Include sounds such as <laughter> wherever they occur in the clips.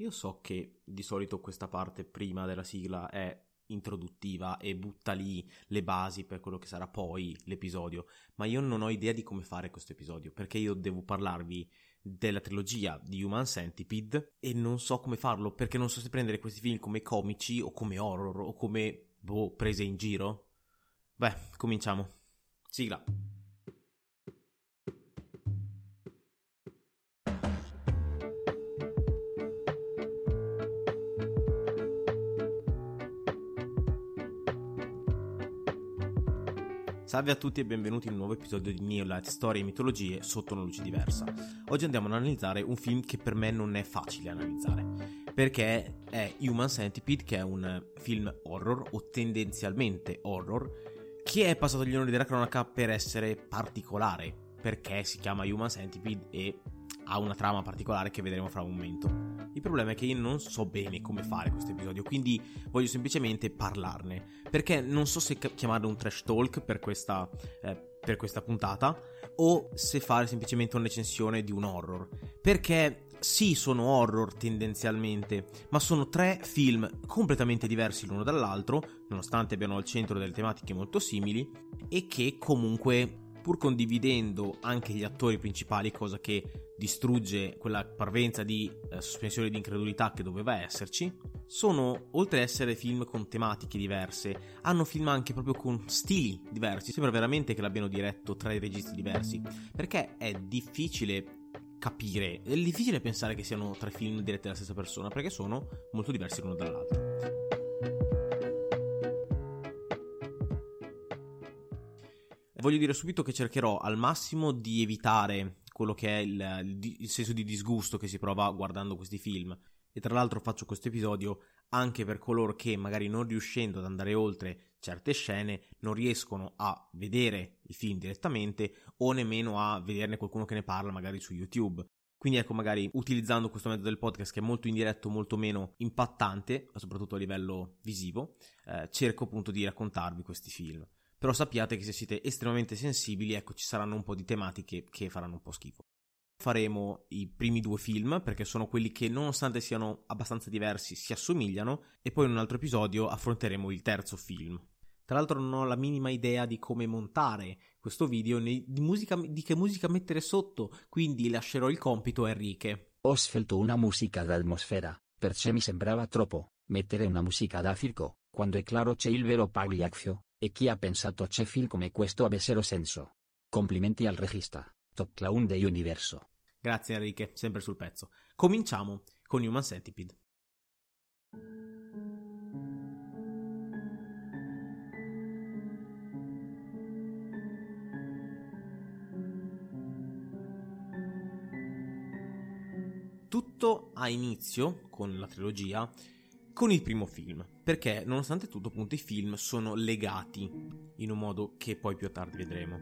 Io so che di solito questa parte prima della sigla è introduttiva e butta lì le basi per quello che sarà poi l'episodio, ma io non ho idea di come fare questo episodio, perché io devo parlarvi della trilogia di Human Centipede e non so come farlo, perché non so se prendere questi film come comici o come horror o come boh, prese in giro. Beh, cominciamo. Sigla. Salve a tutti e benvenuti in un nuovo episodio di Neolight Storie e mitologie sotto una luce diversa. Oggi andiamo ad analizzare un film che per me non è facile analizzare, perché è Human Centipede, che è un film horror o tendenzialmente horror, che è passato agli onori della cronaca per essere particolare, perché si chiama Human Centipede e ha una trama particolare che vedremo fra un momento. Il problema è che io non so bene come fare questo episodio, quindi voglio semplicemente parlarne. Perché non so se chiamarlo un trash talk per questa, eh, per questa puntata o se fare semplicemente una recensione di un horror. Perché sì, sono horror tendenzialmente, ma sono tre film completamente diversi l'uno dall'altro, nonostante abbiano al centro delle tematiche molto simili, e che comunque pur condividendo anche gli attori principali, cosa che distrugge quella parvenza di eh, sospensione di incredulità che doveva esserci, sono, oltre ad essere film con tematiche diverse, hanno film anche proprio con stili diversi. Sembra veramente che l'abbiano diretto tra i registi diversi, perché è difficile capire, è difficile pensare che siano tre film diretti dalla stessa persona, perché sono molto diversi l'uno dall'altro. Voglio dire subito che cercherò al massimo di evitare quello che è il, il, senso di disgusto che si prova guardando questi film. E tra l'altro faccio questo episodio anche per coloro che magari non riuscendo ad andare oltre certe scene non riescono a vedere il film direttamente o nemmeno a vederne qualcuno che ne parla magari su YouTube. Quindi ecco, magari utilizzando questo metodo del podcast che è molto indiretto, molto meno impattante, soprattutto a livello visivo, eh, cerco appunto di raccontarvi questi film però sappiate che se siete estremamente sensibili, ecco, ci saranno un po' di tematiche che faranno un po' schifo. Faremo i primi due film perché sono quelli che nonostante siano abbastanza diversi si assomigliano e poi in un altro episodio affronteremo il terzo film. Tra l'altro non ho la minima idea di come montare questo video né di, musica, di che musica mettere sotto, quindi lascerò il compito a Enrique. Ho scelto una musica d'atmosfera, perché mi sembrava troppo mettere una musica da circo, quando è chiaro c'è il vero Pagliaccio, e chi ha pensato c'è film come questo avessero senso. Complimenti al regista, top clown dei universo. Grazie Enrique, sempre sul pezzo. Cominciamo con Human Centipede. Tutto ha inizio con la trilogia con il primo film, perché nonostante tutto appunto i film sono legati in un modo che poi più tardi vedremo.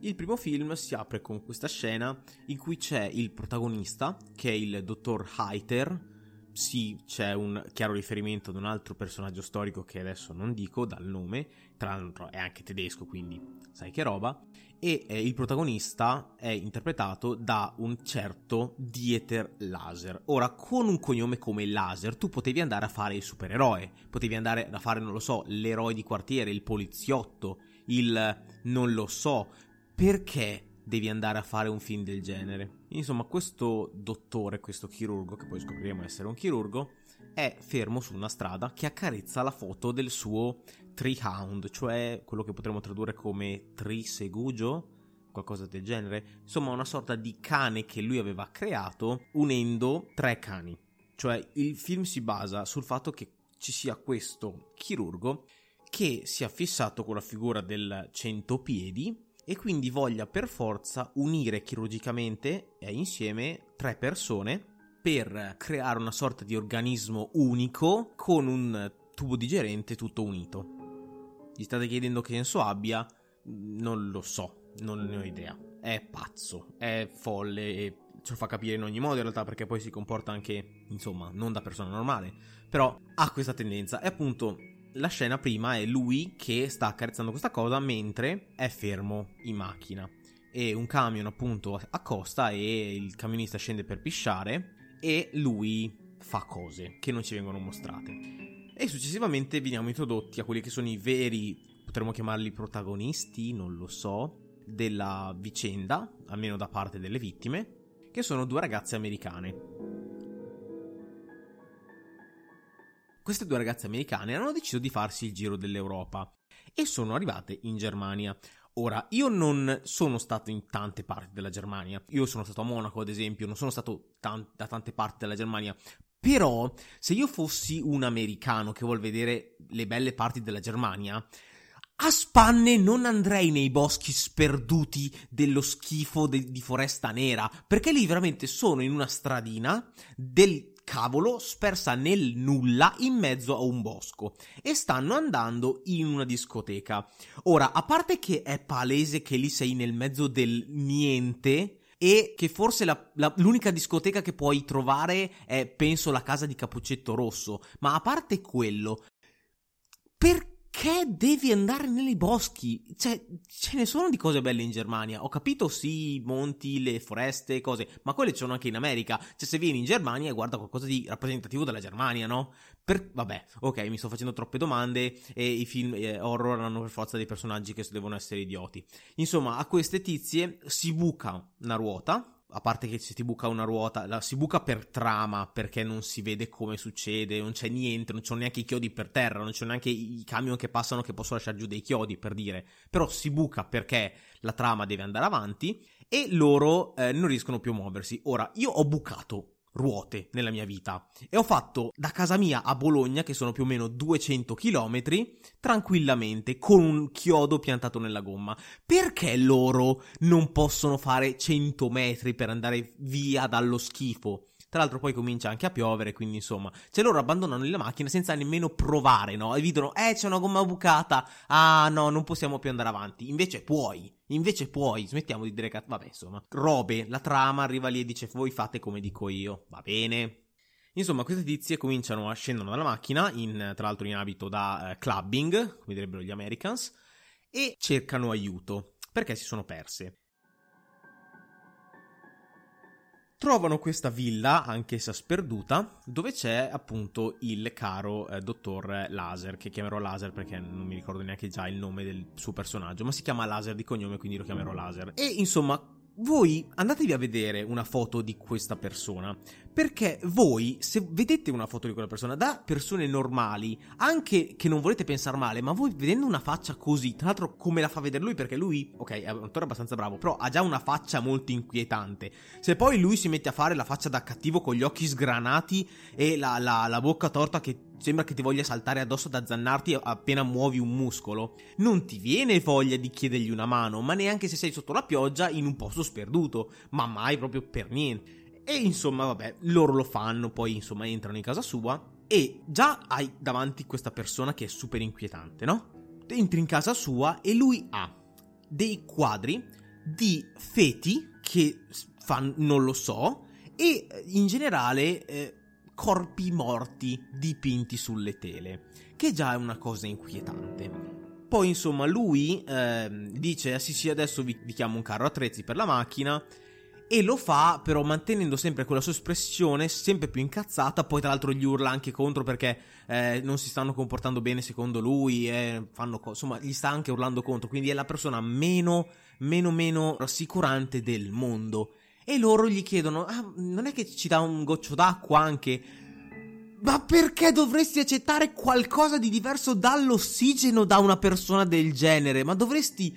Il primo film si apre con questa scena in cui c'è il protagonista, che è il dottor Heiter, sì, c'è un chiaro riferimento ad un altro personaggio storico che adesso non dico dal nome, tra l'altro è anche tedesco, quindi sai che roba, e eh, il protagonista è interpretato da un certo Dieter Laser. Ora, con un cognome come Laser, tu potevi andare a fare il supereroe, potevi andare a fare, non lo so, l'eroe di quartiere, il poliziotto, il non lo so, perché devi andare a fare un film del genere. Insomma, questo dottore, questo chirurgo, che poi scopriremo essere un chirurgo, è fermo su una strada che accarezza la foto del suo treehound, cioè quello che potremmo tradurre come trisegugio, qualcosa del genere. Insomma, una sorta di cane che lui aveva creato unendo tre cani. Cioè, il film si basa sul fatto che ci sia questo chirurgo che si è fissato con la figura del centopiedi e quindi voglia per forza unire chirurgicamente e insieme tre persone per creare una sorta di organismo unico con un tubo digerente tutto unito. Gli state chiedendo che senso abbia? Non lo so, non ne ho idea. È pazzo, è folle e ce lo fa capire in ogni modo in realtà perché poi si comporta anche, insomma, non da persona normale, però ha questa tendenza e appunto la scena prima è lui che sta accarezzando questa cosa mentre è fermo in macchina. E un camion appunto accosta e il camionista scende per pisciare e lui fa cose che non ci vengono mostrate. E successivamente veniamo introdotti a quelli che sono i veri, potremmo chiamarli protagonisti, non lo so, della vicenda, almeno da parte delle vittime, che sono due ragazze americane. Queste due ragazze americane hanno deciso di farsi il giro dell'Europa e sono arrivate in Germania. Ora, io non sono stato in tante parti della Germania. Io sono stato a Monaco, ad esempio, non sono stato tan- da tante parti della Germania. Però, se io fossi un americano che vuol vedere le belle parti della Germania, a spanne non andrei nei boschi sperduti dello schifo de- di foresta nera, perché lì veramente sono in una stradina del cavolo spersa nel nulla in mezzo a un bosco e stanno andando in una discoteca. Ora, a parte che è palese che lì sei nel mezzo del niente, e che forse la, la, l'unica discoteca che puoi trovare è, penso, la casa di Capuccetto Rosso. Ma a parte quello, perché? Perché devi andare nei boschi? Cioè, ce ne sono di cose belle in Germania. Ho capito, sì, i monti, le foreste, cose, ma quelle ci sono anche in America. Cioè, se vieni in Germania, guarda qualcosa di rappresentativo della Germania, no? Per... Vabbè, ok, mi sto facendo troppe domande e i film eh, horror hanno per forza dei personaggi che devono essere idioti. Insomma, a queste tizie si buca una ruota a parte che se ti buca una ruota, la si buca per trama perché non si vede come succede, non c'è niente, non ci sono neanche i chiodi per terra, non ci sono neanche i camion che passano che possono lasciare giù dei chiodi per dire, però si buca perché la trama deve andare avanti e loro eh, non riescono più a muoversi. Ora, io ho bucato ruote nella mia vita e ho fatto da casa mia a Bologna, che sono più o meno 200 km, tranquillamente con un chiodo piantato nella gomma. Perché loro non possono fare 100 metri per andare via dallo schifo? Tra l'altro poi comincia anche a piovere, quindi insomma, cioè loro abbandonano le macchine senza nemmeno provare, no? E vedono, eh, c'è una gomma bucata, ah no, non possiamo più andare avanti. Invece puoi, invece puoi, smettiamo di dire, vabbè, insomma, robe, la trama arriva lì e dice, voi fate come dico io, va bene? Insomma, queste tizie cominciano a scendere dalla macchina, in, tra l'altro in abito da uh, clubbing, come direbbero gli Americans, e cercano aiuto, perché si sono perse. Trovano questa villa, anch'essa sperduta, dove c'è appunto il caro eh, dottor Laser, che chiamerò Laser perché non mi ricordo neanche già il nome del suo personaggio, ma si chiama Laser di cognome, quindi lo chiamerò Laser. E insomma, voi andatevi a vedere una foto di questa persona. Perché voi, se vedete una foto di quella persona, da persone normali, anche che non volete pensare male, ma voi vedendo una faccia così, tra l'altro come la fa vedere lui, perché lui, ok, è un attore abbastanza bravo, però ha già una faccia molto inquietante. Se poi lui si mette a fare la faccia da cattivo con gli occhi sgranati e la, la, la bocca torta che sembra che ti voglia saltare addosso ad azzannarti appena muovi un muscolo. Non ti viene voglia di chiedergli una mano, ma neanche se sei sotto la pioggia in un posto sperduto, ma mai proprio per niente. E insomma, vabbè, loro lo fanno, poi insomma entrano in casa sua e già hai davanti questa persona che è super inquietante, no? Entri in casa sua e lui ha dei quadri di feti che fanno, non lo so, e in generale eh, corpi morti dipinti sulle tele, che già è una cosa inquietante. Poi insomma lui eh, dice, ah, sì sì adesso vi, vi chiamo un carro attrezzi per la macchina e lo fa però mantenendo sempre quella sua espressione sempre più incazzata. Poi tra l'altro gli urla anche contro perché eh, non si stanno comportando bene secondo lui eh, co- insomma gli sta anche urlando contro. Quindi è la persona meno meno meno rassicurante del mondo. E loro gli chiedono ah, non è che ci dà un goccio d'acqua anche? Ma perché dovresti accettare qualcosa di diverso dall'ossigeno da una persona del genere? Ma dovresti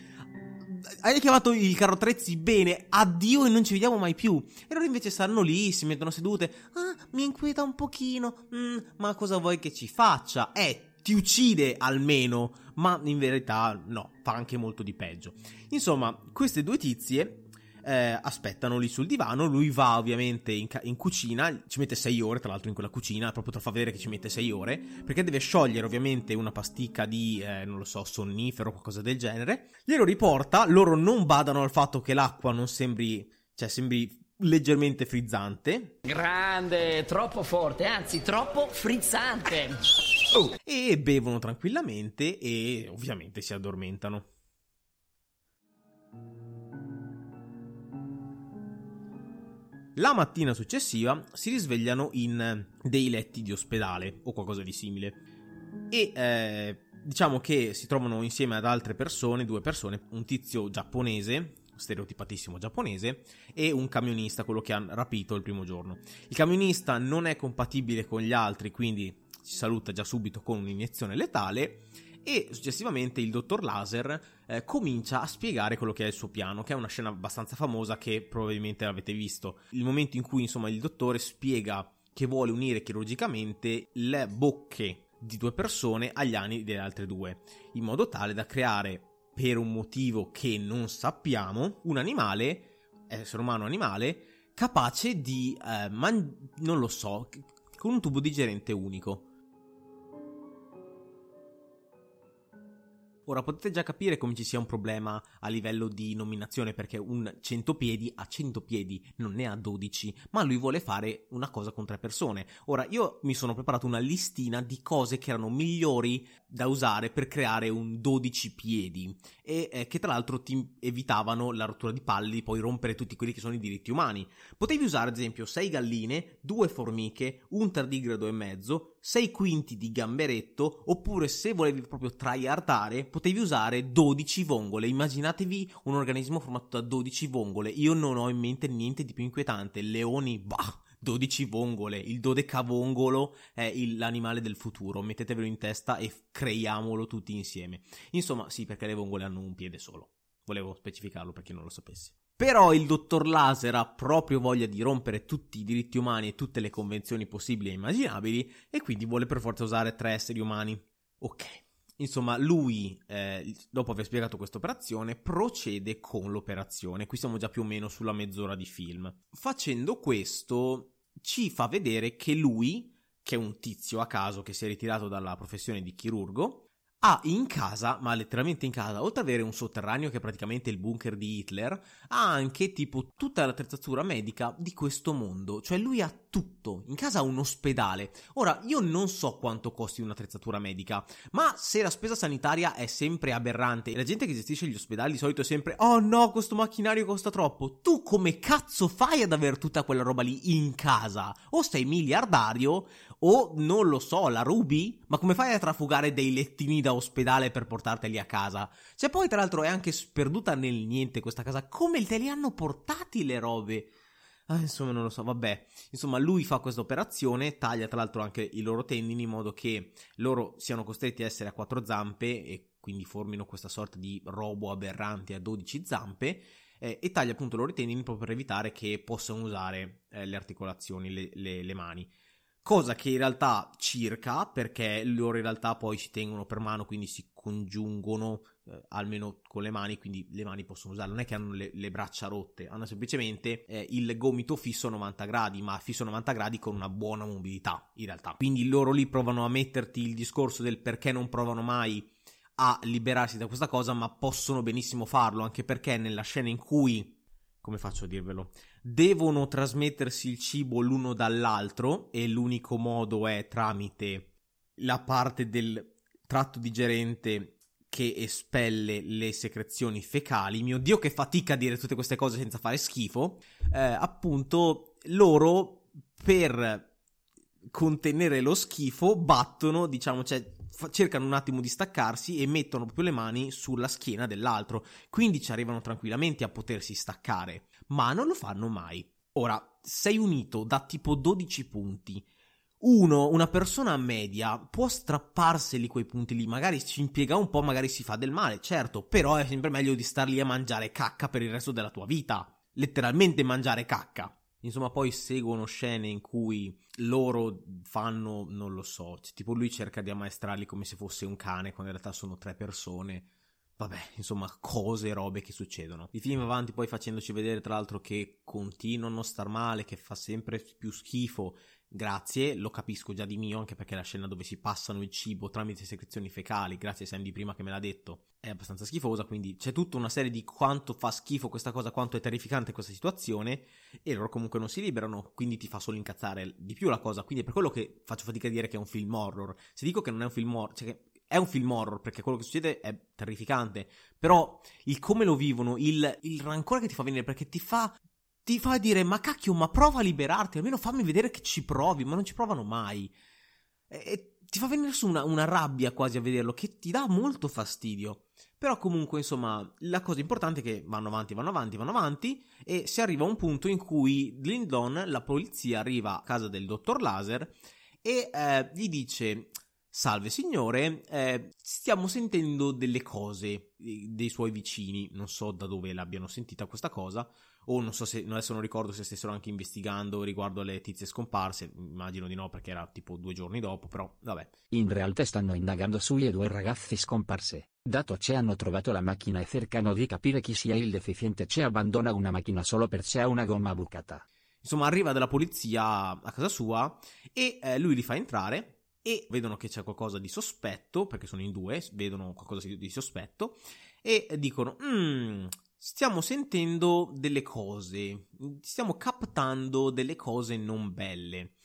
hai chiamato il carro attrezzi bene, addio e non ci vediamo mai più. E loro invece stanno lì, si mettono sedute. Ah, mi inquieta un pochino. Mm, ma cosa vuoi che ci faccia? Eh, ti uccide almeno, ma in verità no, fa anche molto di peggio. Insomma, queste due tizie eh, aspettano lì sul divano, lui va ovviamente in, ca- in, cucina, ci mette 6 ore tra l'altro in quella cucina, proprio per far vedere che ci mette 6 ore, perché deve sciogliere ovviamente una pasticca di, eh, non lo so, sonnifero o qualcosa del genere, glielo riporta, loro non badano al fatto che l'acqua non sembri, cioè sembri leggermente frizzante. Grande, troppo forte, anzi troppo frizzante. Oh. E bevono tranquillamente e ovviamente si addormentano. La mattina successiva si risvegliano in dei letti di ospedale o qualcosa di simile. E eh, diciamo che si trovano insieme ad altre persone, due persone, un tizio giapponese, stereotipatissimo giapponese, e un camionista, quello che ha rapito il primo giorno. Il camionista non è compatibile con gli altri, quindi si saluta già subito con un'iniezione letale e successivamente il dottor Laser eh, comincia a spiegare quello che è il suo piano, che è una scena abbastanza famosa che probabilmente avete visto. Il momento in cui insomma il dottore spiega che vuole unire chirurgicamente le bocche di due persone agli anni delle altre due, in modo tale da creare per un motivo che non sappiamo un animale, essere umano animale, capace di eh, man- non lo so, con un tubo digerente unico. Ora potete già capire come ci sia un problema a livello di nominazione perché un 100 piedi ha 100 piedi, non ne ha 12, ma lui vuole fare una cosa con tre persone. Ora io mi sono preparato una listina di cose che erano migliori da usare per creare un 12 piedi e eh, che tra l'altro ti evitavano la rottura di palle di poi rompere tutti quelli che sono i diritti umani. Potevi usare ad esempio 6 galline, 2 formiche, un tardigrado e mezzo, 6 quinti di gamberetto oppure se volevi proprio tryhardare potevi usare 12 vongole. Immaginatevi un organismo formato da 12 vongole. Io non ho in mente niente di più inquietante. Leoni, bah 12 vongole, il dodecavongolo è il, l'animale del futuro, mettetevelo in testa e creiamolo tutti insieme. Insomma, sì, perché le vongole hanno un piede solo. Volevo specificarlo per chi non lo sapesse. Però il dottor Laser ha proprio voglia di rompere tutti i diritti umani e tutte le convenzioni possibili e immaginabili e quindi vuole per forza usare tre esseri umani. Ok. Insomma, lui, eh, dopo aver spiegato questa operazione, procede con l'operazione. Qui siamo già più o meno sulla mezz'ora di film. Facendo questo, ci fa vedere che lui, che è un tizio a caso che si è ritirato dalla professione di chirurgo, ha in casa, ma letteralmente in casa, oltre ad avere un sotterraneo che è praticamente il bunker di Hitler, ha anche tipo tutta l'attrezzatura medica di questo mondo. Cioè lui ha tutto. In casa ha un ospedale. Ora, io non so quanto costi un'attrezzatura medica, ma se la spesa sanitaria è sempre aberrante e la gente che gestisce gli ospedali di solito è sempre "Oh no, questo macchinario costa troppo". Tu come cazzo fai ad avere tutta quella roba lì in casa? O sei miliardario o non lo so, la rubi? Ma come fai a trafugare dei lettini da ospedale per portarteli a casa? Cioè poi tra l'altro è anche sperduta nel niente questa casa. Come te li hanno portati le robe? Ah, insomma, non lo so, vabbè. Insomma, lui fa questa operazione, taglia tra l'altro anche i loro tendini in modo che loro siano costretti a essere a quattro zampe e quindi formino questa sorta di robo aberrante a 12 zampe. Eh, e taglia appunto i loro tendini proprio per evitare che possano usare eh, le articolazioni, le, le, le mani cosa che in realtà circa perché loro in realtà poi si tengono per mano quindi si congiungono eh, almeno con le mani quindi le mani possono usarle non è che hanno le, le braccia rotte hanno semplicemente eh, il gomito fisso a 90 gradi ma fisso a 90 gradi con una buona mobilità in realtà quindi loro lì provano a metterti il discorso del perché non provano mai a liberarsi da questa cosa ma possono benissimo farlo anche perché nella scena in cui come faccio a dirvelo? Devono trasmettersi il cibo l'uno dall'altro e l'unico modo è tramite la parte del tratto digerente che espelle le secrezioni fecali. Mio Dio, che fatica a dire tutte queste cose senza fare schifo. Eh, appunto, loro per contenere lo schifo battono, diciamo, cioè cercano un attimo di staccarsi e mettono proprio le mani sulla schiena dell'altro. Quindi ci arrivano tranquillamente a potersi staccare, ma non lo fanno mai. Ora, sei unito da tipo 12 punti. Uno, una persona media, può strapparseli quei punti lì, magari ci impiega un po', magari si fa del male, certo, però è sempre meglio di star lì a mangiare cacca per il resto della tua vita. Letteralmente mangiare cacca. Insomma, poi seguono scene in cui loro fanno, non lo so, cioè, tipo lui cerca di ammaestrarli come se fosse un cane, quando in realtà sono tre persone. Vabbè, insomma, cose, robe che succedono. Il film avanti poi facendoci vedere, tra l'altro, che continuano a star male, che fa sempre più schifo Grazie, lo capisco già di mio, anche perché la scena dove si passano il cibo tramite secrezioni fecali, grazie a Sandy prima che me l'ha detto, è abbastanza schifosa, quindi c'è tutta una serie di quanto fa schifo questa cosa, quanto è terrificante questa situazione, e loro comunque non si liberano, quindi ti fa solo incazzare di più la cosa, quindi è per quello che faccio fatica a dire che è un film horror. Se dico che non è un film horror, cioè che è un film horror perché quello che succede è terrificante, però il come lo vivono, il, il rancore che ti fa venire perché ti fa ti fa dire ma cacchio, ma prova a liberarti, almeno fammi vedere che ci provi, ma non ci provano mai. E, e ti fa venire su una, una rabbia quasi a vederlo che ti dà molto fastidio. Però comunque, insomma, la cosa importante è che vanno avanti, vanno avanti, vanno avanti e si arriva a un punto in cui Lindon, la polizia, arriva a casa del dottor Laser e eh, gli dice Salve signore, eh, stiamo sentendo delle cose dei suoi vicini, non so da dove l'abbiano sentita questa cosa, o non so se, adesso non ricordo se stessero anche investigando riguardo alle tizie scomparse, immagino di no perché era tipo due giorni dopo, però vabbè. In realtà stanno indagando sulle due ragazze scomparse, dato che hanno trovato la macchina e cercano di capire chi sia il deficiente che abbandona una macchina solo perché ha una gomma bucata. Insomma, arriva della polizia a casa sua e eh, lui li fa entrare e vedono che c'è qualcosa di sospetto, perché sono in due, vedono qualcosa di sospetto e dicono, mm, stiamo sentendo delle cose, stiamo captando delle cose non belle.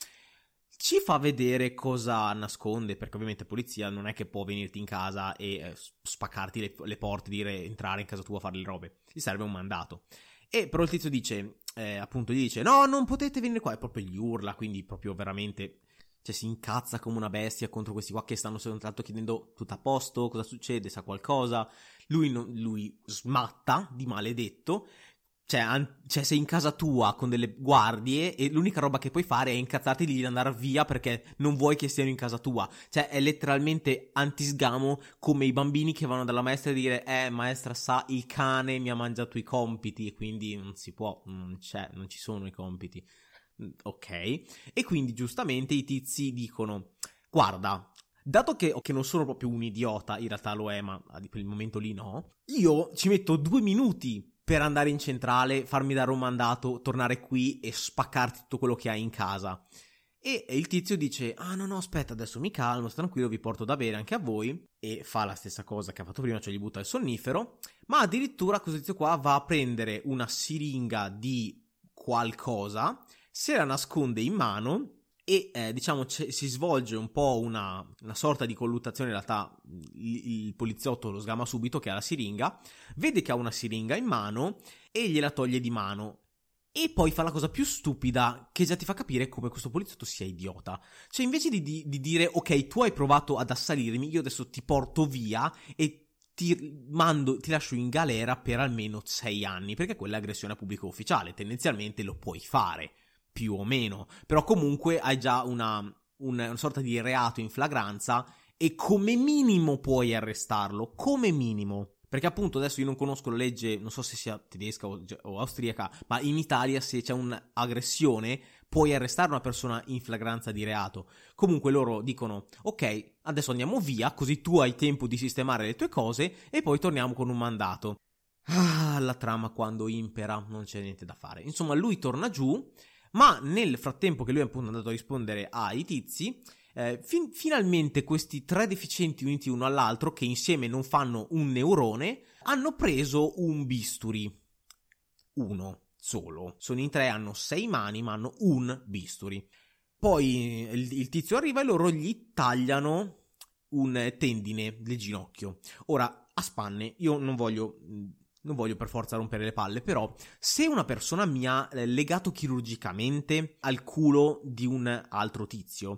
Ci fa vedere cosa nasconde, perché ovviamente polizia non è che può venirti in casa e eh, spaccarti le, le porte, dire entrare in casa tua a fare le robe. Gli serve un mandato. E però il tizio dice, eh, appunto, gli dice: No, non potete venire qua. E proprio gli urla, quindi proprio veramente cioè si incazza come una bestia contro questi qua che stanno soltanto chiedendo tutto a posto, cosa succede, sa qualcosa. Lui, non, lui smatta di maledetto. Cioè, an- cioè, sei in casa tua con delle guardie e l'unica roba che puoi fare è incazzarti di andare via perché non vuoi che stiano in casa tua. Cioè, è letteralmente antisgamo come i bambini che vanno dalla maestra e dire Eh, maestra sa, il cane mi ha mangiato i compiti e quindi non si può, non c'è, non ci sono i compiti. Mm, ok. E quindi giustamente i tizi dicono: Guarda, dato che, che, non sono proprio un idiota, in realtà lo è, ma per il momento lì no, io ci metto due minuti per andare in centrale, farmi dare un mandato, tornare qui e spaccarti tutto quello che hai in casa. E il tizio dice: Ah, no, no, aspetta, adesso mi calmo, sto tranquillo, vi porto da bere anche a voi. E fa la stessa cosa che ha fatto prima, cioè gli butta il sonnifero. Ma addirittura questo tizio qua va a prendere una siringa di qualcosa se la nasconde in mano e eh, diciamo c- si svolge un po' una, una, sorta di colluttazione in realtà il, il, poliziotto lo sgama subito che ha la siringa vede che ha una siringa in mano e gliela toglie di mano. E poi fa la cosa più stupida che già ti fa capire come questo poliziotto sia idiota. Cioè invece di, di, di dire ok tu hai provato ad assalirmi io adesso ti porto via e ti mando, ti lascio in galera per almeno sei anni perché quella è aggressione a pubblico ufficiale tendenzialmente lo puoi fare più o meno, però comunque hai già una, una, una sorta di reato in flagranza e come minimo puoi arrestarlo, come minimo. Perché appunto adesso io non conosco la legge, non so se sia tedesca o, o austriaca, ma in Italia se c'è un'aggressione puoi arrestare una persona in flagranza di reato. Comunque loro dicono, ok, adesso andiamo via, così tu hai tempo di sistemare le tue cose e poi torniamo con un mandato. Ah, la trama quando impera, non c'è niente da fare. Insomma, lui torna giù ma nel frattempo che lui è appunto andato a rispondere ai tizi, eh, fin- finalmente questi tre deficienti uniti uno all'altro, che insieme non fanno un neurone, hanno preso un bisturi. Uno solo. Sono in tre, hanno sei mani, ma hanno un bisturi. Poi il, il tizio arriva e loro gli tagliano un tendine del ginocchio. Ora, a spanne, io non voglio non voglio per forza rompere le palle, però se una persona mi ha eh, legato chirurgicamente al culo di un altro tizio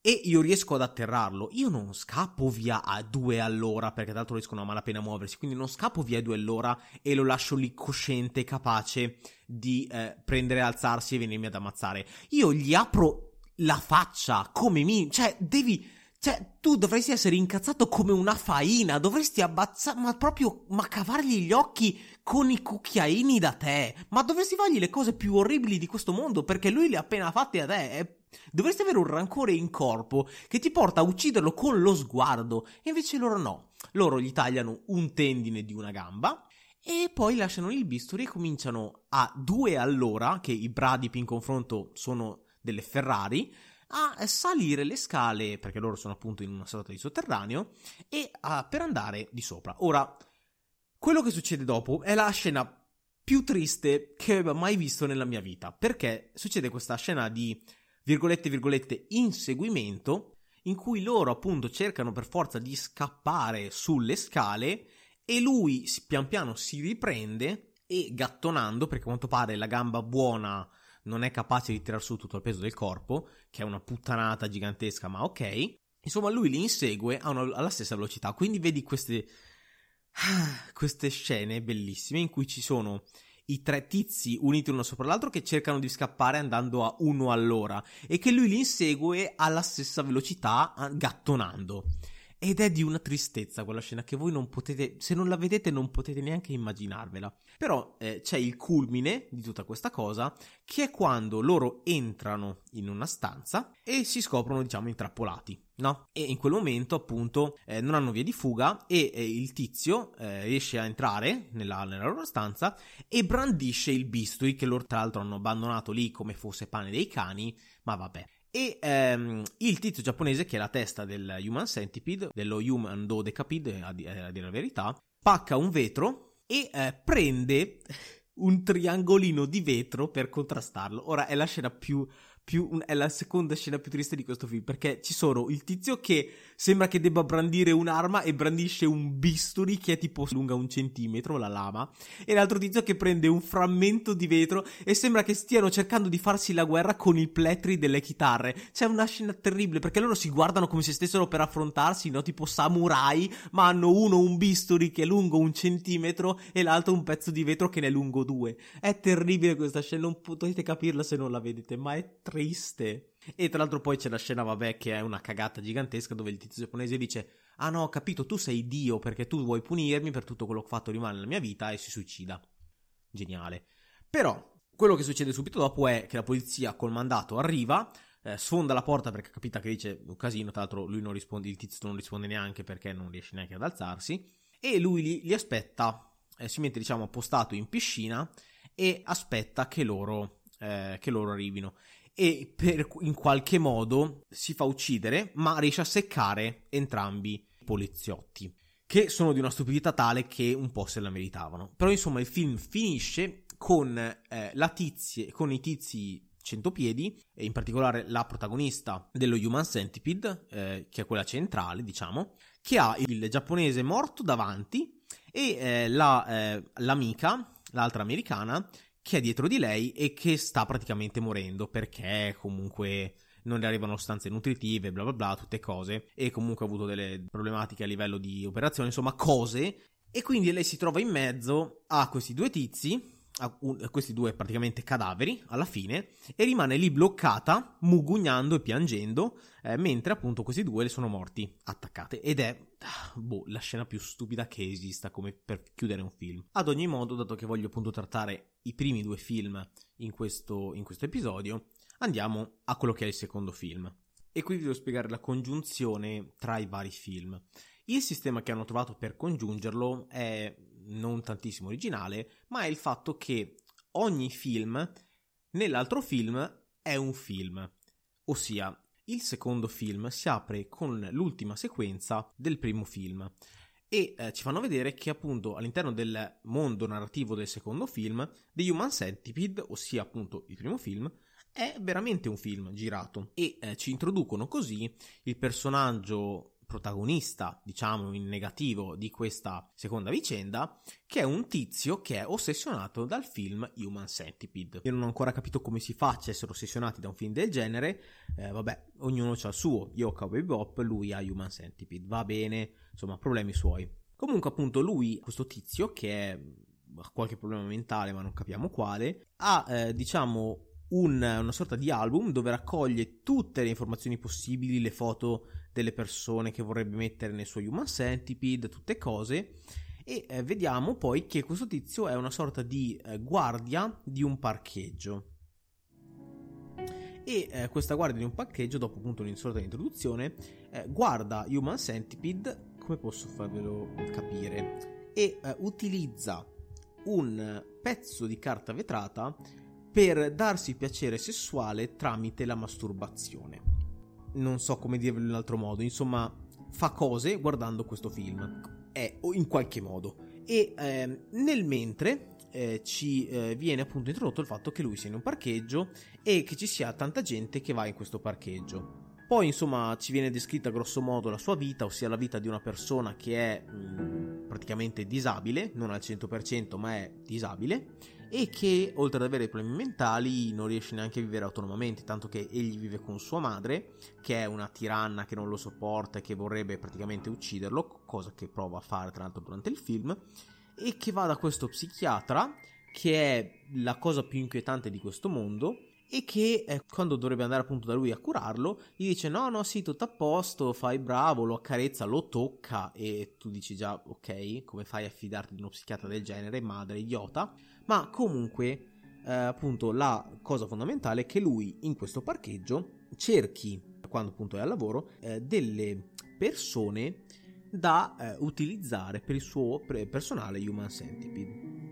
e io riesco ad atterrarlo, io non scappo via a due all'ora, perché tra l'altro riescono a malapena a muoversi, quindi non scappo via a due all'ora e lo lascio lì cosciente, capace di eh, prendere, alzarsi e venirmi ad ammazzare. Io gli apro la faccia come mi... cioè devi cioè, tu dovresti essere incazzato come una faina, dovresti abbazzare, ma proprio, ma cavargli gli occhi con i cucchiaini da te. Ma dovresti fargli le cose più orribili di questo mondo, perché lui le ha appena fatte a te. Dovresti avere un rancore in corpo che ti porta a ucciderlo con lo sguardo. E invece loro no. Loro gli tagliano un tendine di una gamba e poi lasciano il bisturi e cominciano a due all'ora, che i Bradip in confronto sono delle Ferrari, a salire le scale, perché loro sono appunto in una sorta di sotterraneo, e a, per andare di sopra. Ora, quello che succede dopo è la scena più triste che abbia mai visto nella mia vita, perché succede questa scena di virgolette virgolette inseguimento in cui loro appunto cercano per forza di scappare sulle scale e lui pian piano si riprende e gattonando, perché a quanto pare la gamba buona non è capace di tirar su tutto il peso del corpo, che è una puttanata gigantesca, ma ok. Insomma, lui li insegue alla stessa velocità, quindi vedi queste, <sighs> queste scene bellissime in cui ci sono i tre tizi uniti uno sopra l'altro che cercano di scappare andando a uno all'ora e che lui li insegue alla stessa velocità gattonando. Ed è di una tristezza quella scena che voi non potete, se non la vedete non potete neanche immaginarvela. Però eh, c'è il culmine di tutta questa cosa, che è quando loro entrano in una stanza e si scoprono, diciamo, intrappolati. No? E in quel momento, appunto, eh, non hanno via di fuga e eh, il tizio eh, riesce a entrare nella, nella, loro stanza e brandisce il bisturi che loro, tra l'altro, hanno abbandonato lì come fosse pane dei cani. Ma vabbè. E ehm, il tizio giapponese, che è la testa del Human Centipede, dello Human Dodecapede, a, dire, a dire la verità, pacca un vetro e eh, prende un triangolino di vetro per contrastarlo. Ora è la scena più più, è la seconda scena più triste di questo film perché ci sono il tizio che sembra che debba brandire un'arma e brandisce un bisturi che è tipo lunga un centimetro, la lama, e l'altro tizio che prende un frammento di vetro e sembra che stiano cercando di farsi la guerra con il pletri delle chitarre. C'è una scena terribile perché loro si guardano come se stessero per affrontarsi, no? Tipo samurai, ma hanno uno un bisturi che è lungo un centimetro e l'altro un pezzo di vetro che ne è lungo due. È terribile questa scena, non potete capirla se non la vedete, ma è terribile triste. E tra l'altro poi c'è la scena, vabbè, che è una cagata gigantesca dove il tizio giapponese dice Ah no, ho capito, tu sei Dio perché tu vuoi punirmi per tutto quello che ho fatto rimane nella mia vita e si suicida. Geniale. Però, quello che succede subito dopo è che la polizia col mandato arriva, eh, sfonda la porta perché capita che dice un casino, tra l'altro lui non risponde, il tizio non risponde neanche perché non riesce neanche ad alzarsi, e lui li, li aspetta, eh, si mette diciamo appostato in piscina e aspetta che loro, eh, che loro arrivino e per, in qualche modo si fa uccidere, ma riesce a seccare entrambi i poliziotti, che sono di una stupidità tale che un po' se la meritavano. Però insomma il film finisce con, eh, la tizie, con i tizi centopiedi, e in particolare la protagonista dello Human Centipede, eh, che è quella centrale, diciamo, che ha il giapponese morto davanti e eh, la, eh, l'amica, l'altra americana, che è dietro di lei e che sta praticamente morendo perché comunque non le arrivano sostanze nutritive, bla bla bla, tutte cose, e comunque ha avuto delle problematiche a livello di operazione, insomma cose, e quindi lei si trova in mezzo a questi due tizi a, un, a questi due praticamente cadaveri alla fine e rimane lì bloccata, mugugnando e piangendo, eh, mentre appunto questi due le sono morti attaccate. Ed è ah, boh, la scena più stupida che esista come per chiudere un film. Ad ogni modo, dato che voglio appunto trattare i primi due film in questo, in questo episodio, andiamo a quello che è il secondo film. E qui vi devo spiegare la congiunzione tra i vari film. Il sistema che hanno trovato per congiungerlo è non tantissimo originale, ma è il fatto che ogni film nell'altro film è un film. Ossia, il secondo film si apre con l'ultima sequenza del primo film e eh, ci fanno vedere che appunto all'interno del mondo narrativo del secondo film The Human Centipede, ossia appunto il primo film, è veramente un film girato e eh, ci introducono così il personaggio protagonista, diciamo in negativo, di questa seconda vicenda, che è un tizio che è ossessionato dal film Human Centipede. Io non ho ancora capito come si faccia a essere ossessionati da un film del genere, eh, vabbè, ognuno ha il suo, io ho Cowboy Bop, lui ha Human Centipede, va bene, insomma, problemi suoi. Comunque appunto lui, questo tizio, che è, ha qualche problema mentale ma non capiamo quale, ha eh, diciamo un, una sorta di album dove raccoglie tutte le informazioni possibili, le foto delle persone che vorrebbe mettere nel suo Human Centipede, tutte cose. E eh, vediamo poi che questo tizio è una sorta di eh, guardia di un parcheggio. E eh, questa guardia di un parcheggio, dopo appunto una sorta di introduzione, eh, guarda Human Centipede, come posso farvelo capire, e eh, utilizza un pezzo di carta vetrata per darsi piacere sessuale tramite la masturbazione. Non so come dirvelo in un altro modo, insomma, fa cose guardando questo film, è in qualche modo. E eh, nel mentre eh, ci eh, viene appunto introdotto il fatto che lui sia in un parcheggio e che ci sia tanta gente che va in questo parcheggio. Poi, insomma, ci viene descritta grosso modo la sua vita, ossia la vita di una persona che è mh, mm, praticamente disabile, non al 100% ma è disabile e che oltre ad avere problemi mentali non riesce neanche a vivere autonomamente, tanto che egli vive con sua madre, che è una tiranna che non lo sopporta e che vorrebbe praticamente ucciderlo, cosa che prova a fare tra l'altro durante il film, e che va da questo psichiatra, che è la cosa più inquietante di questo mondo, e che eh, quando dovrebbe andare appunto da lui a curarlo gli dice no no sì tutto a posto fai bravo lo accarezza lo tocca e tu dici già ok come fai a fidarti di uno psichiatra del genere madre idiota? Ma comunque eh, appunto la cosa fondamentale è che lui in questo parcheggio cerchi quando appunto è al lavoro eh, delle persone da eh, utilizzare per il suo personale human centipede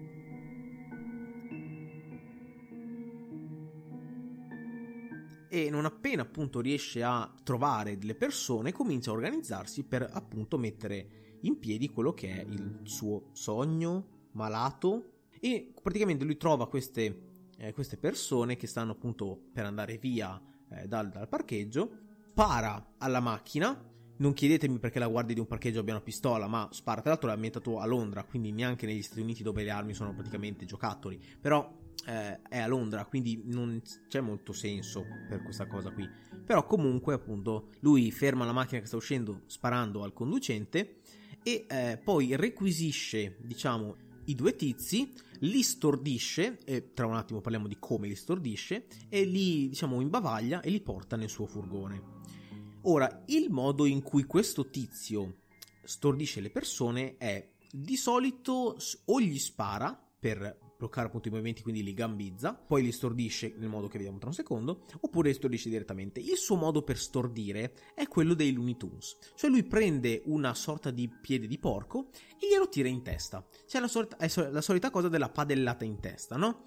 e non appena appunto riesce a trovare delle persone comincia a organizzarsi per appunto mettere in piedi quello che è il suo sogno malato e praticamente lui trova queste, eh, queste persone che stanno appunto per andare via eh, dal, dal parcheggio spara alla macchina non chiedetemi perché la guardia di un parcheggio abbia una pistola, ma spara. Tra l'altro è ambientato a Londra, quindi neanche negli Stati Uniti dove le armi sono praticamente giocattoli. Però eh, è a Londra, quindi non c'è molto senso per questa cosa qui. Però comunque, appunto, lui ferma la macchina che sta uscendo sparando al conducente e eh, poi requisisce, diciamo, i due tizi, li stordisce, e tra un attimo parliamo di come li stordisce, e li, diciamo, imbavaglia e li porta nel suo furgone. Ora, il modo in cui questo tizio stordisce le persone è di solito o gli spara per bloccare appunto i movimenti, quindi li gambizza, poi li stordisce nel modo che vediamo tra un secondo, oppure li stordisce direttamente. Il suo modo per stordire è quello dei Looney Tunes, cioè lui prende una sorta di piede di porco e glielo tira in testa. Cioè la, solita, la solita cosa della padellata in testa, no?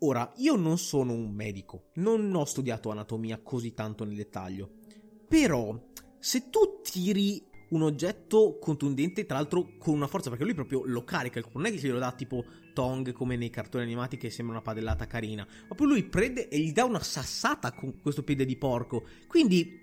Ora, io non sono un medico, non ho studiato anatomia così tanto nel dettaglio, però se tu tiri un oggetto contundente, tra l'altro con una forza, perché lui proprio lo carica, non è che glielo dà tipo Tong come nei cartoni animati che sembra una padellata carina, ma poi lui prende e gli dà una sassata con questo piede di porco. Quindi,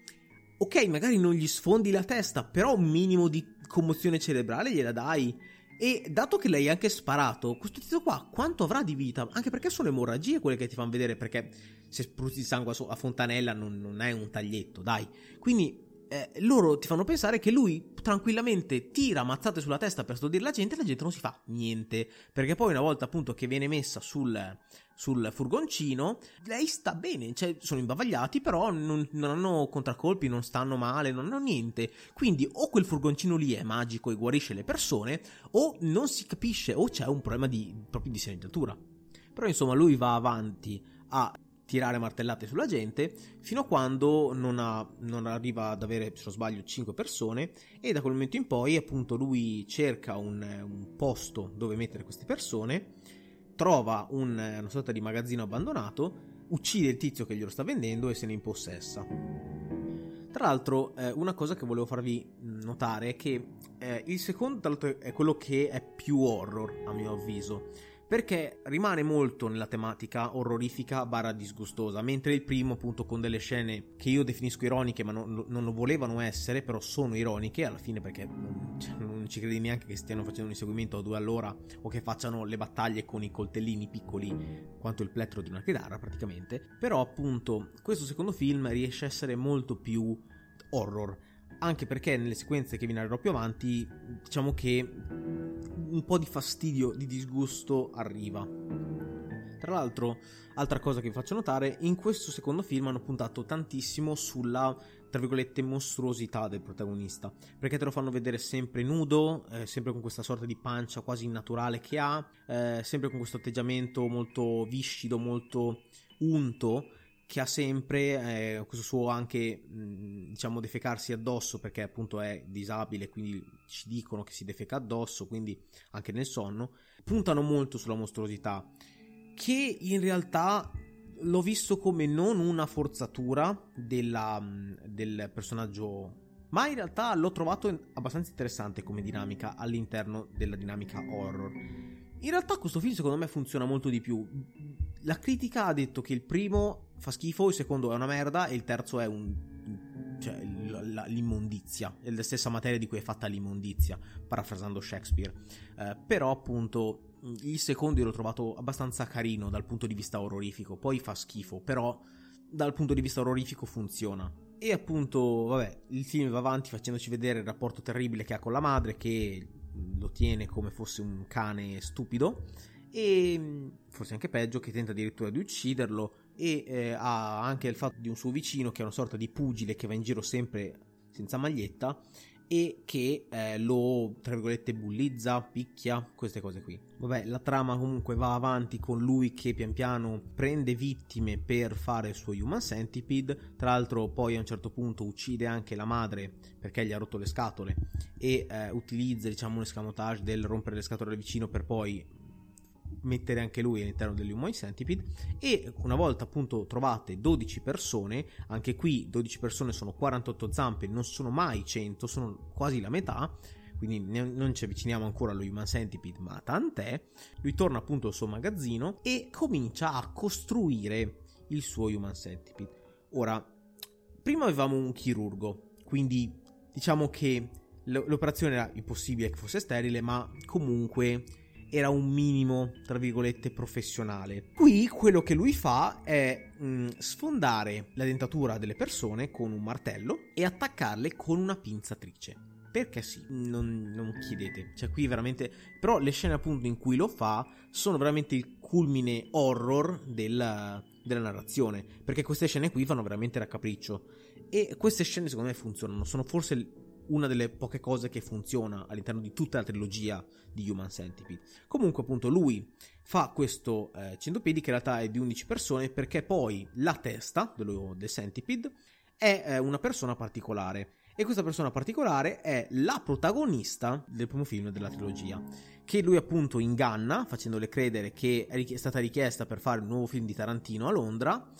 ok, magari non gli sfondi la testa, però un minimo di commozione cerebrale gliela dai. E dato che l'hai anche sparato, questo tizio qua quanto avrà di vita? Anche perché sono emorragie quelle che ti fanno vedere, perché se spruzzi sangue a fontanella non, non è un taglietto, dai. Quindi eh, loro ti fanno pensare che lui tranquillamente tira mazzate sulla testa per stordire la gente e la gente non si fa niente. Perché poi una volta appunto che viene messa sul, sul furgoncino, lei sta bene, cioè sono imbavagliati, però non, non, hanno contraccolpi, non stanno male, non hanno niente. Quindi o quel furgoncino lì è magico e guarisce le persone, o non si capisce, o c'è un problema di, proprio di sanitatura. Però insomma lui va avanti a tirare martellate sulla gente fino a quando non, ha, non, arriva ad avere, se non sbaglio, 5 persone e da quel momento in poi appunto lui cerca un, un posto dove mettere queste persone, trova un, una sorta di magazzino abbandonato, uccide il tizio che glielo sta vendendo e se ne impossessa. Tra l'altro, eh, una cosa che volevo farvi notare è che eh, il secondo, tra è quello che è più horror, a mio avviso perché rimane molto nella tematica orrorifica barra disgustosa, mentre il primo appunto con delle scene che io definisco ironiche ma non, non lo volevano essere, però sono ironiche alla fine perché cioè, non ci credi neanche che stiano facendo un inseguimento a due all'ora o che facciano le battaglie con i coltellini piccoli quanto il plettro di una chitarra praticamente, però appunto questo secondo film riesce a essere molto più horror anche perché nelle sequenze che vi narrerò più avanti, diciamo che un po' di fastidio, di disgusto arriva. Tra l'altro, altra cosa che vi faccio notare, in questo secondo film hanno puntato tantissimo sulla, tra virgolette, mostruosità del protagonista, perché te lo fanno vedere sempre nudo, eh, sempre con questa sorta di pancia quasi innaturale che ha, eh, sempre con questo atteggiamento molto viscido, molto unto, che ha sempre eh, questo suo anche mh, diciamo defecarsi addosso perché appunto è disabile quindi ci dicono che si defeca addosso quindi anche nel sonno puntano molto sulla mostruosità che in realtà l'ho visto come non una forzatura della, del personaggio ma in realtà l'ho trovato abbastanza interessante come dinamica all'interno della dinamica horror. In realtà questo film secondo me funziona molto di più. La critica ha detto che il primo fa schifo, il secondo è una merda e il terzo è un... cioè l'immondizia, è la stessa materia di cui è fatta l'immondizia, parafrasando Shakespeare. Eh, però appunto il secondo l'ho trovato abbastanza carino dal punto di vista orrorifico, poi fa schifo, però dal punto di vista orrorifico funziona. E appunto, vabbè, il film va avanti facendoci vedere il rapporto terribile che ha con la madre, che lo tiene come fosse un cane stupido, e forse anche peggio, che tenta addirittura di ucciderlo, e eh, ha anche il fatto di un suo vicino che è una sorta di pugile che va in giro sempre senza maglietta e che eh, lo, tra virgolette, bullizza, picchia, queste cose qui. Vabbè, la trama comunque va avanti con lui che pian piano prende vittime per fare il suo Human Centipede, tra l'altro poi a un certo punto uccide anche la madre perché gli ha rotto le scatole e eh, utilizza diciamo un escamotage del rompere le scatole del vicino per poi mettere anche lui all'interno dell'Human Centipede e una volta appunto trovate 12 persone, anche qui 12 persone sono 48 zampe, non sono mai 100, sono quasi la metà, quindi non ci avviciniamo ancora allo Human Centipede, ma tant'è. Lui torna appunto al suo magazzino e comincia a costruire il suo Human Centipede. Ora, prima avevamo un chirurgo, quindi diciamo che l'operazione era impossibile che fosse sterile, ma comunque era un minimo, tra virgolette, professionale. Qui quello che lui fa è mh, mm, sfondare la dentatura delle persone con un martello e attaccarle con una pinzatrice. Perché sì, non, non, chiedete. Cioè, qui veramente. Però le scene appunto in cui lo fa sono veramente il culmine horror della, della narrazione. Perché queste scene qui fanno veramente raccapriccio. E queste scene secondo me funzionano. Sono forse una delle poche cose che funziona all'interno di tutta la trilogia di Human Centipede. Comunque, appunto, lui fa questo eh, centopiedi che in realtà è di 11 persone perché poi la testa dello, del Centipede è eh, una persona particolare. E questa persona particolare è la protagonista del primo film della trilogia, che lui appunto inganna facendole credere che è stata richiesta per fare un nuovo film di Tarantino a Londra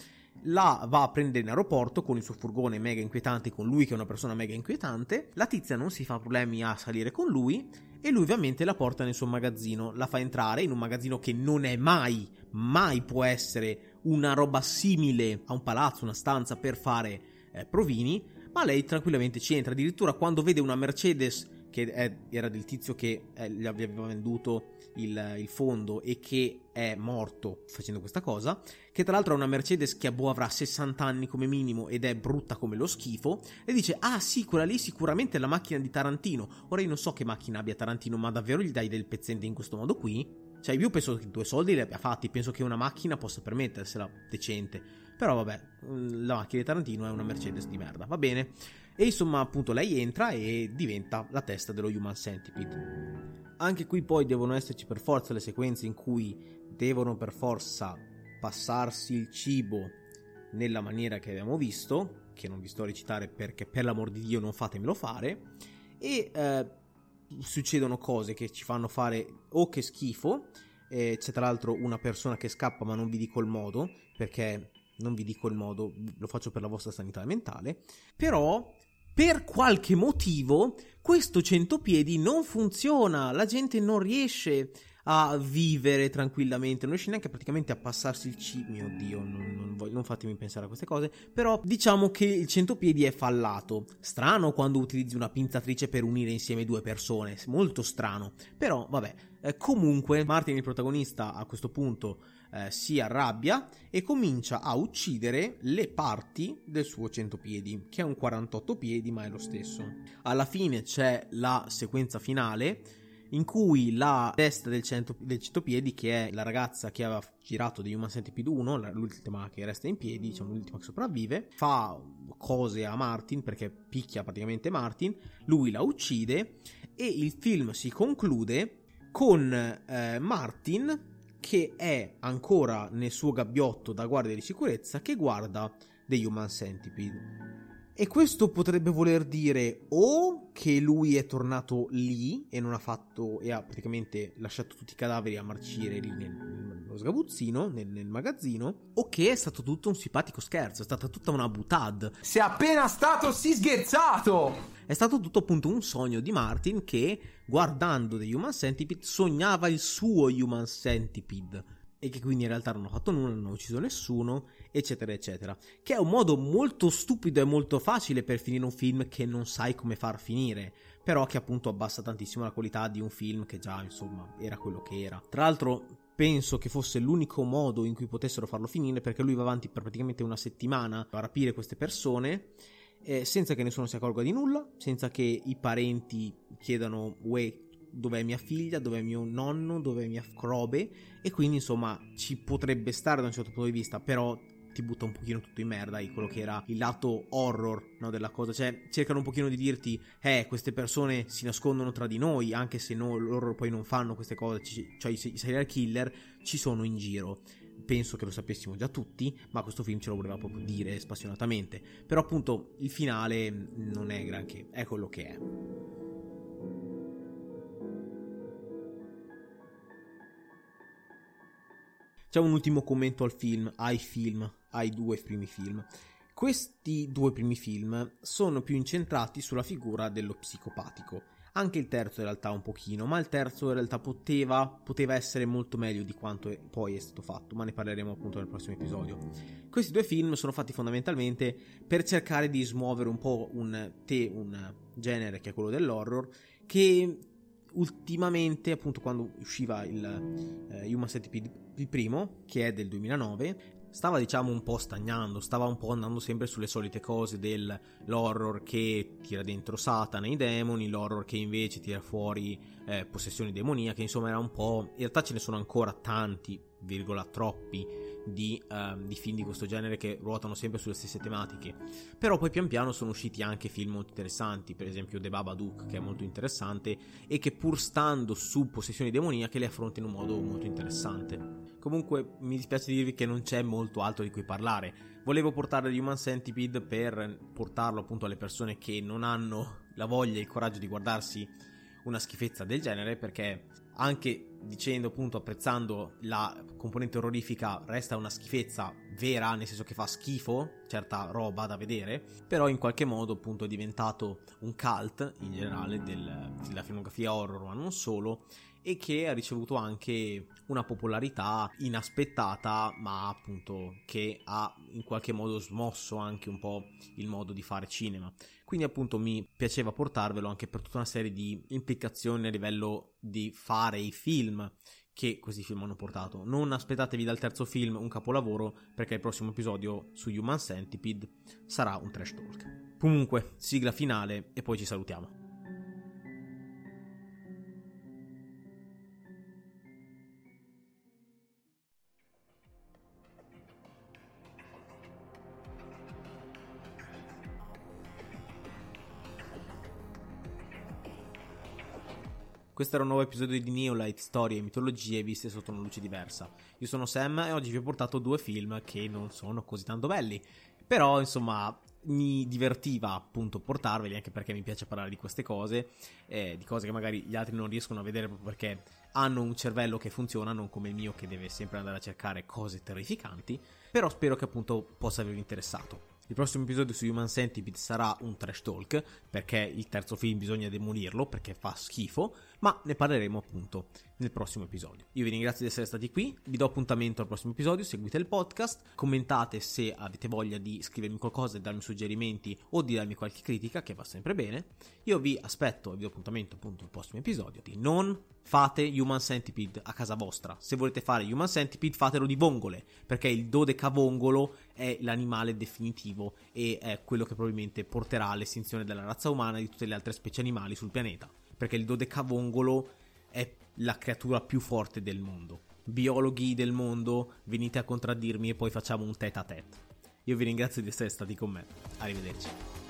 la va a prendere in aeroporto con il suo furgone mega inquietante, con lui che è una persona mega inquietante. La tizia non si fa problemi a salire con lui e lui ovviamente la porta nel suo magazzino, la fa entrare in un magazzino che non è mai, mai può essere una roba simile a un palazzo, una stanza per fare eh, provini, ma lei tranquillamente ci entra, addirittura quando vede una Mercedes che è, era del tizio che eh, gli aveva venduto il, il, fondo e che è morto facendo questa cosa, che tra l'altro è una Mercedes che boh, avrà 60 anni come minimo ed è brutta come lo schifo, e dice, ah sì, quella lì sicuramente è la macchina di Tarantino. Ora io non so che macchina abbia Tarantino, ma davvero gli dai del pezzente in questo modo qui? Cioè io penso che due soldi li abbia fatti, penso che una macchina possa permettersela decente. Però vabbè, mm, la macchina di Tarantino è una Mercedes di merda, va bene. E insomma, appunto, lei entra e diventa la testa dello Human Centipede. Anche qui poi devono esserci per forza le sequenze in cui devono per forza passarsi il cibo nella maniera che abbiamo visto, che non vi sto a recitare perché per l'amor di Dio non fatemelo fare, e eh, succedono cose che ci fanno fare o che schifo, eh, c'è tra l'altro una persona che scappa ma non vi dico il modo, perché non vi dico il modo, lo faccio per la vostra sanità mentale, però per qualche motivo questo centopiedi non funziona, la gente non riesce a vivere tranquillamente, non riesce neanche praticamente a passarsi il cibo. Mio Dio, non, non, voglio, non, fatemi pensare a queste cose. Però diciamo che il centopiedi è fallato. Strano quando utilizzi una pinzatrice per unire insieme due persone, molto strano. Però vabbè, eh, comunque Martin il protagonista a questo punto eh, si arrabbia e comincia a uccidere le parti del suo centopiedi, che è un 48 piedi ma è lo stesso. Alla fine c'è la sequenza finale in cui la testa del, cento, del centopiedi, che è la ragazza che aveva girato di Human Centipede 1, l'ultima che resta in piedi, diciamo l'ultima che sopravvive, fa cose a Martin perché picchia praticamente Martin, lui la uccide e il film si conclude con eh, Martin che è ancora nel suo gabbiotto da guardia di sicurezza che guarda The Human Centipede. E questo potrebbe voler dire o che lui è tornato lì e non ha fatto e ha praticamente lasciato tutti i cadaveri a marcire lì nello sgabuzzino, nel, nel, magazzino, o che è stato tutto un simpatico scherzo, è stata tutta una butad. Sei appena stato si scherzato! È stato tutto appunto un sogno di Martin che, guardando The Human Centipede, sognava il suo Human Centipede. e che quindi in realtà non hanno fatto nulla, non hanno ucciso nessuno, eccetera, eccetera. Che è un modo molto stupido e molto facile per finire un film che non sai come far finire, però che appunto abbassa tantissimo la qualità di un film che già, insomma, era quello che era. Tra l'altro, penso che fosse l'unico modo in cui potessero farlo finire perché lui va avanti per praticamente una settimana a rapire queste persone eh, senza che nessuno si accorga di nulla, senza che i parenti chiedano uè dov'è mia figlia, dov'è mio nonno, dov'è mia robe e quindi insomma ci potrebbe stare da un certo punto di vista, però ti butta un pochino tutto in merda di quello che era il lato horror no, della cosa, cioè cercano un pochino di dirti eh queste persone si nascondono tra di noi anche se no, loro poi non fanno queste cose, cioè i serial killer ci sono in giro penso che lo sapessimo già tutti, ma questo film ce lo voleva proprio dire spassionatamente. Però appunto il finale non è granché, è quello che è. C'è un ultimo commento al film, ai film, ai due primi film. Questi due primi film sono più incentrati sulla figura dello psicopatico anche il terzo in realtà un pochino, ma il terzo in realtà poteva, poteva essere molto meglio di quanto poi è stato fatto, ma ne parleremo appunto nel prossimo episodio. Questi due film sono fatti fondamentalmente per cercare di smuovere un po' un, te, un genere che è quello dell'horror, che ultimamente, appunto quando usciva il eh, Human Centipede il primo, che è del 2009, stava diciamo un po' stagnando, stava un po' andando sempre sulle solite cose dell'horror che tira dentro Satana e i demoni, l'horror che invece tira fuori eh, possessioni demoniache, insomma era un po'... in realtà ce ne sono ancora tanti, virgola, troppi di, uh, di, film di questo genere che ruotano sempre sulle stesse tematiche. Però poi pian piano sono usciti anche film molto interessanti, per esempio The Babadook, che è molto interessante e che pur stando su possessioni demoniache le affronta in un modo molto interessante. Comunque mi dispiace dirvi che non c'è molto altro di cui parlare. Volevo portare The Human Centipede per portarlo appunto alle persone che non hanno la voglia e il coraggio di guardarsi una schifezza del genere perché anche dicendo appunto apprezzando la componente orrorifica resta una schifezza vera nel senso che fa schifo certa roba da vedere però in qualche modo appunto è diventato un cult in generale del, della filmografia horror ma non solo e che ha ricevuto anche una popolarità inaspettata ma appunto che ha in qualche modo smosso anche un po' il modo di fare cinema. Quindi appunto mi piaceva portarvelo anche per tutta una serie di implicazioni a livello di fare i film che questi film hanno portato. Non aspettatevi dal terzo film un capolavoro perché il prossimo episodio su Human Centipede sarà un trash talk. Comunque, sigla finale e poi ci salutiamo. Questo era un nuovo episodio di Neolight, storie e mitologie viste sotto una luce diversa. Io sono Sam e oggi vi ho portato due film che non sono così tanto belli, però insomma mi divertiva appunto portarveli anche perché mi piace parlare di queste cose, eh, di cose che magari gli altri non riescono a vedere proprio perché hanno un cervello che funziona, non come il mio che deve sempre andare a cercare cose terrificanti, però spero che appunto possa avervi interessato. Il prossimo episodio su Human Centipede sarà un trash talk, perché il terzo film bisogna demolirlo, perché fa schifo, ma ne parleremo appunto nel prossimo episodio. Io vi ringrazio di essere stati qui, vi do appuntamento al prossimo episodio, seguite il podcast, commentate se avete voglia di scrivermi qualcosa e darmi suggerimenti o di darmi qualche critica, che va sempre bene. Io vi aspetto e vi do appuntamento appunto al prossimo episodio. Non fate Human Centipede a casa vostra. Se volete fare Human Centipede, fatelo di vongole, perché il dodecavongolo è l'animale definitivo e è quello che probabilmente porterà all'estinzione della razza umana e di tutte le altre specie animali sul pianeta. Perché il dodecavongolo è la creatura più forte del mondo. Biologhi del mondo, venite a contraddirmi e poi facciamo un tete a tete. Io vi ringrazio di essere stati con me. Arrivederci.